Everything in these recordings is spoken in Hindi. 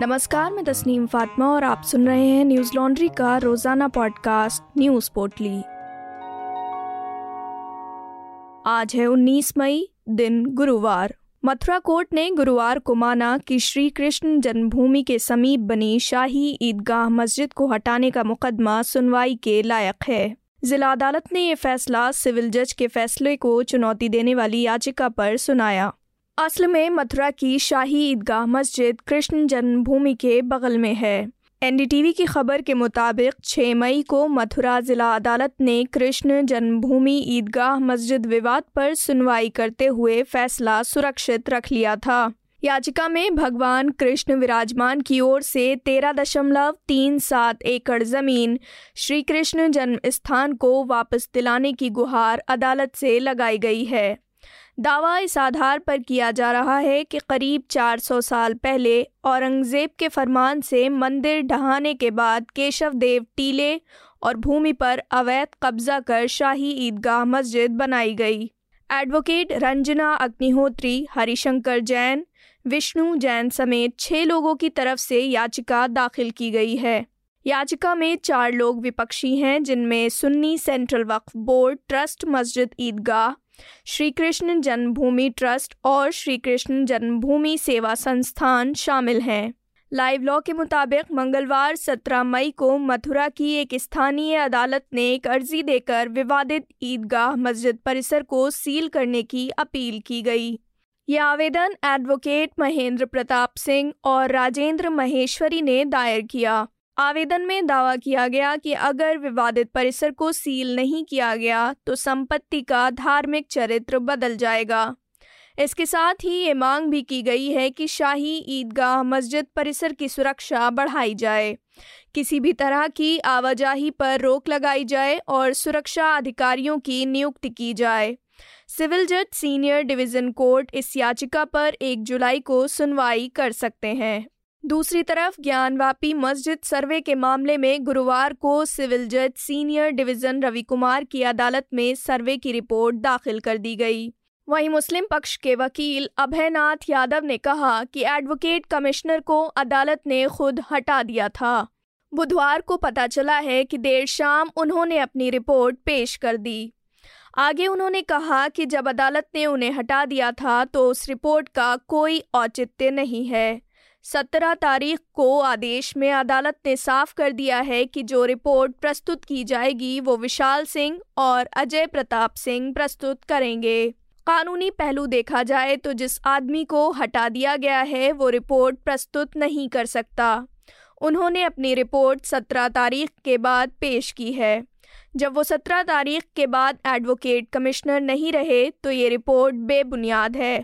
नमस्कार, मैं तस्नीम फातिमा और आप सुन रहे हैं न्यूज़ लॉन्ड्री का रोज़ाना पॉडकास्ट, न्यूज़ पोर्टली। आज है 19 मई, दिन गुरुवार। मथुरा कोर्ट ने गुरुवार को माना कि श्री कृष्ण जन्मभूमि के समीप बनी शाही ईदगाह मस्जिद को हटाने का मुकदमा सुनवाई के लायक है। जिला अदालत ने यह फैसला सिविल जज के फैसले को चुनौती देने वाली याचिका पर सुनाया। असल में मथुरा की शाही ईदगाह मस्जिद कृष्ण जन्मभूमि के बगल में है। एनडीटीवी की खबर के मुताबिक 6 मई को मथुरा जिला अदालत ने कृष्ण जन्मभूमि ईदगाह मस्जिद विवाद पर सुनवाई करते हुए फैसला सुरक्षित रख लिया था। याचिका में भगवान कृष्ण विराजमान की ओर से तेरह दशमलव तीन सात एकड़ ज़मीन श्री कृष्ण जन्म स्थान को वापस दिलाने की गुहार अदालत से लगाई गई है। दावा इस आधार पर किया जा रहा है कि करीब 400 साल पहले औरंगज़ेब के फरमान से मंदिर ढहाने के बाद केशव देव टीले और भूमि पर अवैध कब्जा कर शाही ईदगाह मस्जिद बनाई गई। एडवोकेट रंजना अग्निहोत्री, हरिशंकर जैन, विष्णु जैन समेत छः लोगों की तरफ़ से याचिका दाखिल की गई है। याचिका में चार लोग विपक्षी हैं, जिनमें Sunni central Waqf board, trust मस्जिद ईदगाह श्री कृष्ण जन्मभूमि ट्रस्ट और श्री कृष्ण जन्मभूमि सेवा संस्थान शामिल हैं। लाइव लॉ के मुताबिक मंगलवार 17 मई को मथुरा की एक स्थानीय अदालत ने एक अर्जी देकर विवादित ईदगाह मस्जिद परिसर को सील करने की अपील की गई। ये आवेदन एडवोकेट महेंद्र प्रताप सिंह और राजेंद्र महेश्वरी ने दायर किया। आवेदन में दावा किया गया कि अगर विवादित परिसर को सील नहीं किया गया तो संपत्ति का धार्मिक चरित्र बदल जाएगा। इसके साथ ही ये मांग भी की गई है कि शाही ईदगाह मस्जिद परिसर की सुरक्षा बढ़ाई जाए। किसी भी तरह की आवाजाही पर रोक लगाई जाए और सुरक्षा अधिकारियों की नियुक्ति की जाए। सिविल जज सीनियर डिवीज़न कोर्ट इस याचिका पर 1 जुलाई को सुनवाई कर सकते हैं। दूसरी तरफ़, ज्ञानवापी मस्जिद सर्वे के मामले में गुरुवार को सिविल जज सीनियर डिवीज़न रवि कुमार की अदालत में सर्वे की रिपोर्ट दाखिल कर दी गई। वहीं मुस्लिम पक्ष के वकील अभयनाथ यादव ने कहा कि एडवोकेट कमिश्नर को अदालत ने खुद हटा दिया था। बुधवार को पता चला है कि देर शाम उन्होंने अपनी रिपोर्ट पेश कर दी। आगे उन्होंने कहा कि जब अदालत ने उन्हें हटा दिया था तो उस रिपोर्ट का कोई औचित्य नहीं है। सत्रह तारीख को आदेश में अदालत ने साफ़ कर दिया है कि जो रिपोर्ट प्रस्तुत की जाएगी वो विशाल सिंह और अजय प्रताप सिंह प्रस्तुत करेंगे। कानूनी पहलू देखा जाए तो जिस आदमी को हटा दिया गया है, वो रिपोर्ट प्रस्तुत नहीं कर सकता। उन्होंने अपनी रिपोर्ट सत्रह तारीख के बाद पेश की है। जब वो सत्रह तारीख के बाद एडवोकेट कमिश्नर नहीं रहे तो ये रिपोर्ट बेबुनियाद है।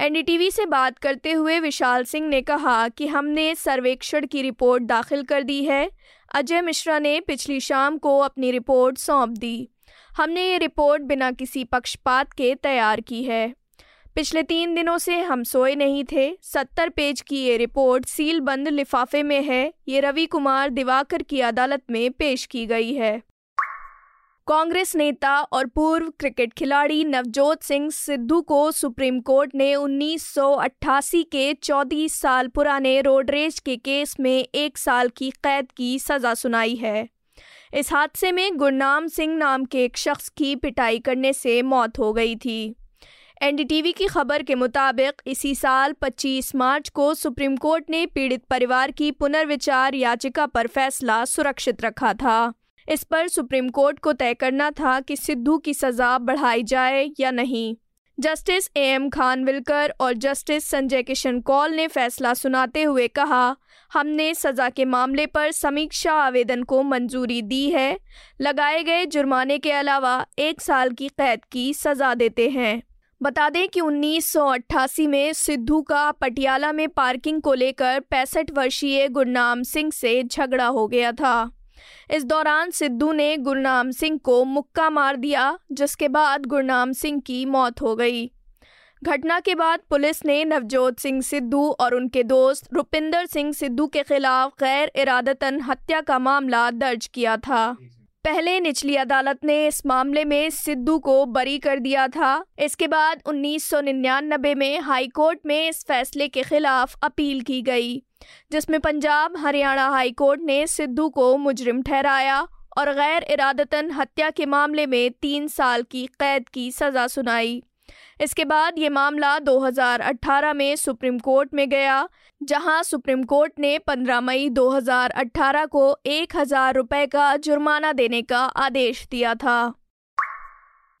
एनडीटीवी से बात करते हुए विशाल सिंह ने कहा कि हमने सर्वेक्षण की रिपोर्ट दाखिल कर दी है। अजय मिश्रा ने पिछली शाम को अपनी रिपोर्ट सौंप दी। हमने ये रिपोर्ट बिना किसी पक्षपात के तैयार की है। पिछले तीन दिनों से हम सोए नहीं थे। सत्तर पेज की ये रिपोर्ट सील बंद लिफाफे में है। ये रवि कुमार दिवाकर की अदालत में पेश की गई है। कांग्रेस नेता और पूर्व क्रिकेट खिलाड़ी नवजोत सिंह सिद्धू को सुप्रीम कोर्ट ने 1988 के 34 साल पुराने रोड रेज के केस में एक साल की कैद की सज़ा सुनाई है। इस हादसे में गुरनाम सिंह नाम के एक शख्स की पिटाई करने से मौत हो गई थी। एनडीटीवी की खबर के मुताबिक इसी साल 25 मार्च को सुप्रीम कोर्ट ने पीड़ित परिवार की पुनर्विचार याचिका पर फैसला सुरक्षित रखा था। इस पर सुप्रीम कोर्ट को तय करना था कि सिद्धू की सज़ा बढ़ाई जाए या नहीं। जस्टिस ए एम खानविलकर और जस्टिस संजय किशन कौल ने फैसला सुनाते हुए कहा, हमने सज़ा के मामले पर समीक्षा आवेदन को मंजूरी दी है। लगाए गए जुर्माने के अलावा एक साल की कैद की सज़ा देते हैं। बता दें कि 1988 में सिद्धू का पटियाला में पार्किंग को लेकर पैंसठ वर्षीय गुरनाम सिंह से झगड़ा हो गया था। इस दौरान सिद्धू ने गुरनाम सिंह को मुक्का मार दिया, जिसके बाद गुरनाम सिंह की मौत हो गई। घटना के बाद पुलिस ने नवजोत सिंह सिद्धू और उनके दोस्त रुपिंदर सिंह सिद्धू के खिलाफ गैर इरादतन हत्या का मामला दर्ज किया था। पहले निचली अदालत ने इस मामले में सिद्धू को बरी कर दिया था। इसके बाद 1999 में हाई कोर्ट में इस फैसले के खिलाफ अपील की गई। जिसमें पंजाब, हरियाणा हाई कोर्ट ने सिद्धू को मुजरिम ठहराया और गैर इरादतन हत्या के मामले में तीन साल की कैद की सज़ा सुनाई। इसके बाद ये मामला 2018 में सुप्रीम कोर्ट में गया, जहाँ सुप्रीम कोर्ट ने 15 मई 2018 को एक हज़ार रुपए का जुर्माना देने का आदेश दिया था।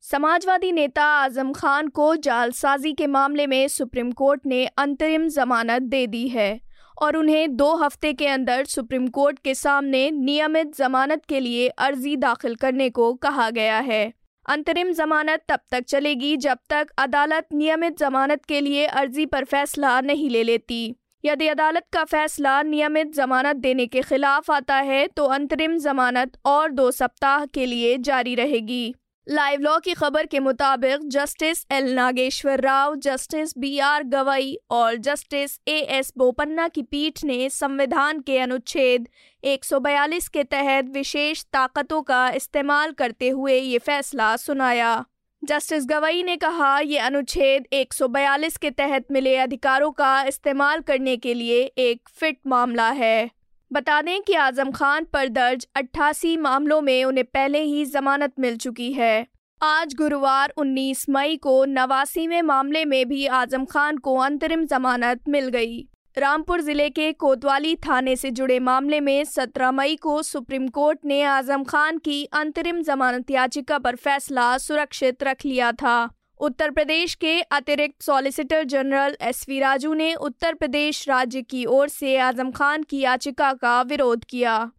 समाजवादी नेता आज़म खान को जालसाजी के मामले में सुप्रीम कोर्ट ने अंतरिम जमानत दे दी है। और उन्हें दो हफ़्ते के अंदर सुप्रीम कोर्ट के सामने नियमित जमानत के लिए अर्जी दाखिल करने को कहा गया है। अंतरिम जमानत तब तक चलेगी जब तक अदालत नियमित जमानत के लिए अर्जी पर फैसला नहीं ले लेती। यदि अदालत का फैसला नियमित जमानत देने के खिलाफ आता है तो अंतरिम जमानत और दो सप्ताह के लिए जारी रहेगी। लाइव लॉ की खबर के मुताबिक justice L Nageswara Rao, justice B R Gavai और जस्टिस ए एस बोपन्ना की पीठ ने संविधान के अनुच्छेद 142 के तहत विशेष ताकतों का इस्तेमाल करते हुए ये फैसला सुनाया। जस्टिस गवई ने कहा, ये अनुच्छेद 142 के तहत मिले अधिकारों का इस्तेमाल करने के लिए एक फिट मामला है। बता दें कि आज़म खान पर दर्ज अट्ठासी मामलों में उन्हें पहले ही जमानत मिल चुकी है। आज गुरुवार 19 मई को नवासीवें मामले में भी आज़म खान को अंतरिम जमानत मिल गई। रामपुर ज़िले के कोतवाली थाने से जुड़े मामले में 17 मई को सुप्रीम कोर्ट ने आज़म खान की अंतरिम जमानत याचिका पर फैसला सुरक्षित रख लिया था। उत्तर प्रदेश के अतिरिक्त solicitor general S V Raju ने उत्तर प्रदेश राज्य की ओर से आज़म खान की याचिका का विरोध किया।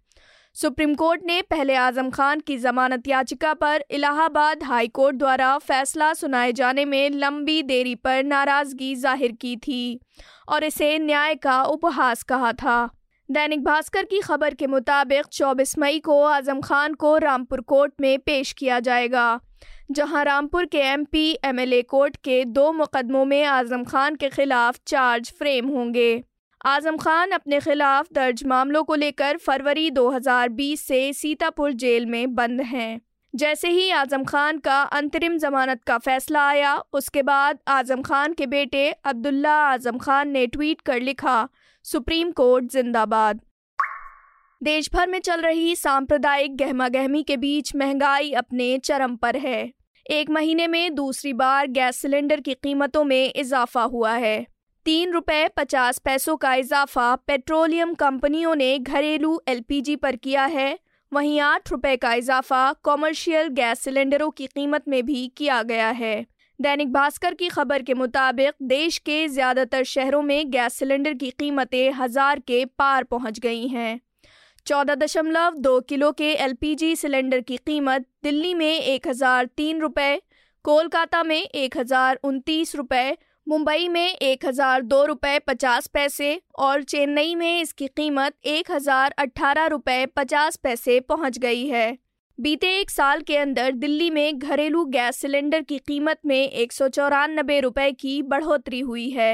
सुप्रीम कोर्ट ने पहले आज़म खान की जमानत याचिका पर इलाहाबाद हाई कोर्ट द्वारा फैसला सुनाए जाने में लंबी देरी पर नाराज़गी ज़ाहिर की थी और इसे न्याय का उपहास कहा था। दैनिक भास्कर की खबर के मुताबिक 24 मई को आज़म खान को रामपुर कोर्ट में पेश किया जाएगा। जहाँ रामपुर के एमपी एमएलए कोर्ट के दो मुकदमों में आज़म खान के खिलाफ चार्ज फ्रेम होंगे। आज़म खान अपने खिलाफ दर्ज मामलों को लेकर फरवरी 2020 से सीतापुर जेल में बंद हैं। जैसे ही आज़म खान का अंतरिम जमानत का फैसला आया, उसके बाद आज़म खान के बेटे अब्दुल्ला आज़म खान ने ट्वीट कर लिखा, सुप्रीम कोर्ट जिंदाबाद। देश भर में चल रही सांप्रदायिक गहमा गहमी के बीच महँगाई अपने चरम पर है। एक महीने में दूसरी बार गैस सिलेंडर की कीमतों में इजाफा हुआ है। तीन रुपये पचास पैसों का इजाफा पेट्रोलियम कंपनियों ने घरेलू एलपीजी पर किया है। वहीं आठ रुपये का इजाफा कॉमर्शियल गैस सिलेंडरों की कीमत में भी किया गया है। दैनिक भास्कर की खबर के मुताबिक देश के ज़्यादातर शहरों में गैस सिलेंडर की कीमतें हज़ार के पार पहुँच गई हैं। चौदह दशमलव दो किलो के एलपीजी सिलेंडर की कीमत दिल्ली में एक हज़ार तीन रुपये कोलकाता में एक हज़ार उनतीस रुपये मुंबई में एक हज़ार दो रुपये पचास पैसे और चेन्नई में इसकी कीमत एक हज़ार अट्ठारह रुपये पचास पैसे पहुँच गई है। बीते एक साल के अंदर दिल्ली में घरेलू गैस सिलेंडर की कीमत में एक सौ चौरानबे रुपये की बढ़ोतरी हुई है।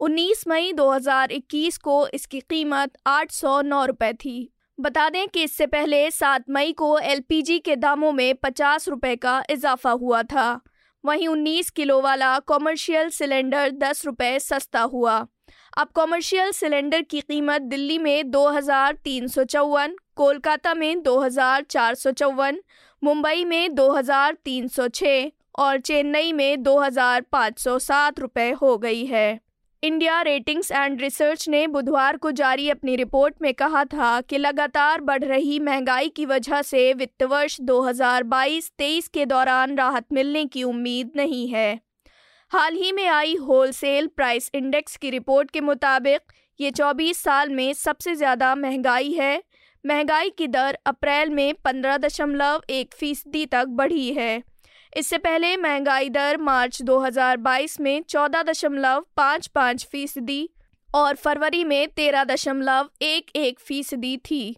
19 मई 2021 को इसकी कीमत आठ सौ नौ रुपये थी। बता दें कि इससे पहले 7 मई को एलपीजी के दामों में पचास रुपये का इजाफा हुआ था। वहीं 19 किलो वाला कॉमर्शियल सिलेंडर दस रुपये सस्ता हुआ। अब कॉमर्शियल सिलेंडर की कीमत दिल्ली में दो हज़ार तीन सौ चौवन, कोलकाता में दो हज़ार चार सौ चौवन, मुंबई में दो हज़ार तीन सौ छः और चेन्नई में दो हज़ार पाँच सौ सात रुपये हो गई है। इंडिया रेटिंग्स एंड रिसर्च ने बुधवार को जारी अपनी रिपोर्ट में कहा था कि लगातार बढ़ रही महँगाई की वजह से वित्त वर्ष 2022-23 के दौरान राहत मिलने की उम्मीद नहीं है। हाल ही में आई होलसेल प्राइस इंडेक्स की रिपोर्ट के मुताबिक, ये 24 साल में सबसे ज़्यादा महँगाई है। महँगाई की दर अप्रैल में पंद्रह दशमलव एक फ़ीसदी तक बढ़ी है। इससे पहले महँगाई दर मार्च 2022 में चौदह दशमलव पाँच पाँच फ़ीसदी और फरवरी में तेरह दशमलव एक एक फ़ीसदी थी।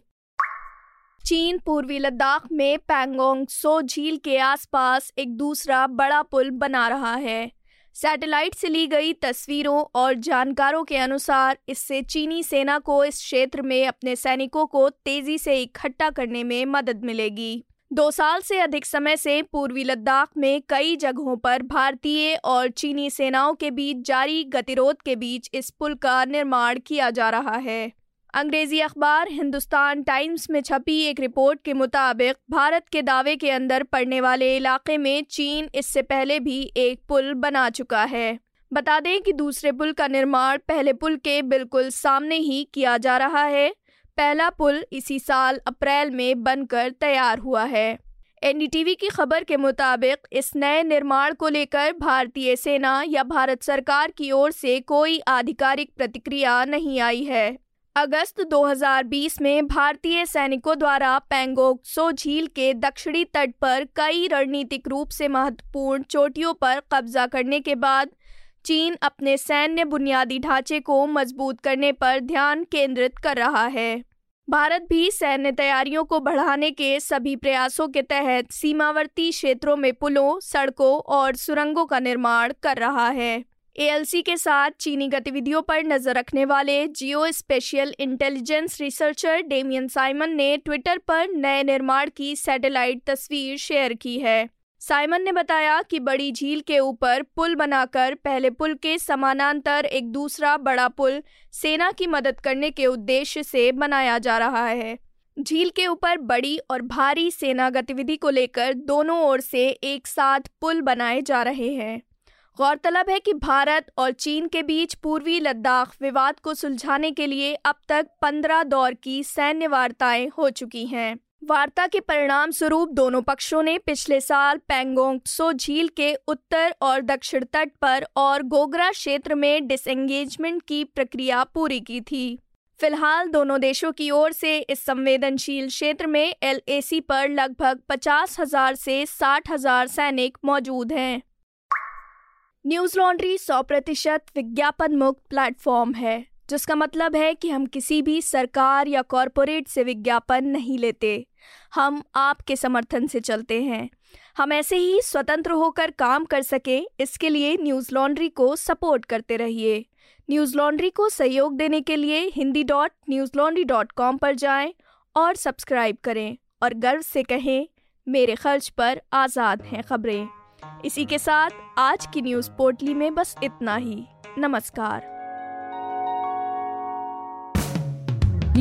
चीन पूर्वी लद्दाख में पैंगोंग सो झील के आसपास एक दूसरा बड़ा पुल बना रहा है। सैटेलाइट से ली गई तस्वीरों और जानकारों के अनुसार इससे चीनी सेना को इस क्षेत्र में अपने सैनिकों को तेज़ी से इकट्ठा करने में मदद मिलेगी। दो साल से अधिक समय से पूर्वी लद्दाख में कई जगहों पर भारतीय और चीनी सेनाओं के बीच जारी गतिरोध के बीच इस पुल का निर्माण किया जा रहा है। अंग्रेज़ी अखबार हिंदुस्तान टाइम्स में छपी एक रिपोर्ट के मुताबिक भारत के दावे के अंदर पड़ने वाले इलाके में चीन इससे पहले भी एक पुल बना चुका है। बता दें कि दूसरे पुल का निर्माण पहले पुल के बिल्कुल सामने ही किया जा रहा है। पहला पुल इसी साल अप्रैल में बनकर तैयार हुआ है। एनडीटीवी की खबर के मुताबिक, इस नए निर्माण को लेकर भारतीय सेना या भारत सरकार की ओर से कोई आधिकारिक प्रतिक्रिया नहीं आई है। अगस्त 2020 में भारतीय सैनिकों द्वारा पेंगोंग सो झील के दक्षिणी तट पर कई रणनीतिक रूप से महत्वपूर्ण चोटियों पर कब्जा करने के बाद चीन अपने सैन्य बुनियादी ढांचे को मज़बूत करने पर ध्यान केंद्रित कर रहा है। भारत भी सैन्य तैयारियों को बढ़ाने के सभी प्रयासों के तहत सीमावर्ती क्षेत्रों में पुलों, सड़कों और सुरंगों का निर्माण कर रहा है। एएलसी के साथ चीनी गतिविधियों पर नज़र रखने वाले geospatial intelligence researcher Damien Simon ने ट्विटर पर नए निर्माण की सैटेलाइट तस्वीर शेयर की है। साइमन ने बताया कि बड़ी झील के ऊपर पुल बनाकर पहले पुल के समानांतर एक दूसरा बड़ा पुल सेना की मदद करने के उद्देश्य से बनाया जा रहा है। झील के ऊपर बड़ी और भारी सेना गतिविधि को लेकर दोनों ओर से एक साथ पुल बनाए जा रहे हैं। गौरतलब है कि भारत और चीन के बीच पूर्वी लद्दाख विवाद को सुलझाने के लिए अब तक पंद्रह दौर की सैन्य वार्ताएँ हो चुकी हैं। वार्ता के परिणाम स्वरूप दोनों पक्षों ने पिछले साल पेंगोंग सो झील के उत्तर और दक्षिण तट पर और गोगरा क्षेत्र में डिसएंगेजमेंट की प्रक्रिया पूरी की थी। फ़िलहाल दोनों देशों की ओर से इस संवेदनशील क्षेत्र में एलएसी पर लगभग पचास हज़ार से साठ हज़ार सैनिक मौजूद हैं। न्यूज़ लॉन्ड्री सौ प्रतिशत विज्ञापन मुक्त प्लेटफॉर्म है। जिसका मतलब है कि हम किसी भी सरकार या कॉरपोरेट से विज्ञापन नहीं लेते। हम आपके समर्थन से चलते हैं। हम ऐसे ही स्वतंत्र होकर काम कर सके, इसके लिए न्यूज़ लॉन्ड्री को सपोर्ट करते रहिए। न्यूज़ लॉन्ड्री को सहयोग देने के लिए Hindi dot news laundry dot com पर जाएँ और सब्सक्राइब करें और गर्व से कहें, मेरे खर्च पर आज़ाद हैं खबरें। इसी के साथ आज की न्यूज़ पोर्टली में बस इतना ही। नमस्कार।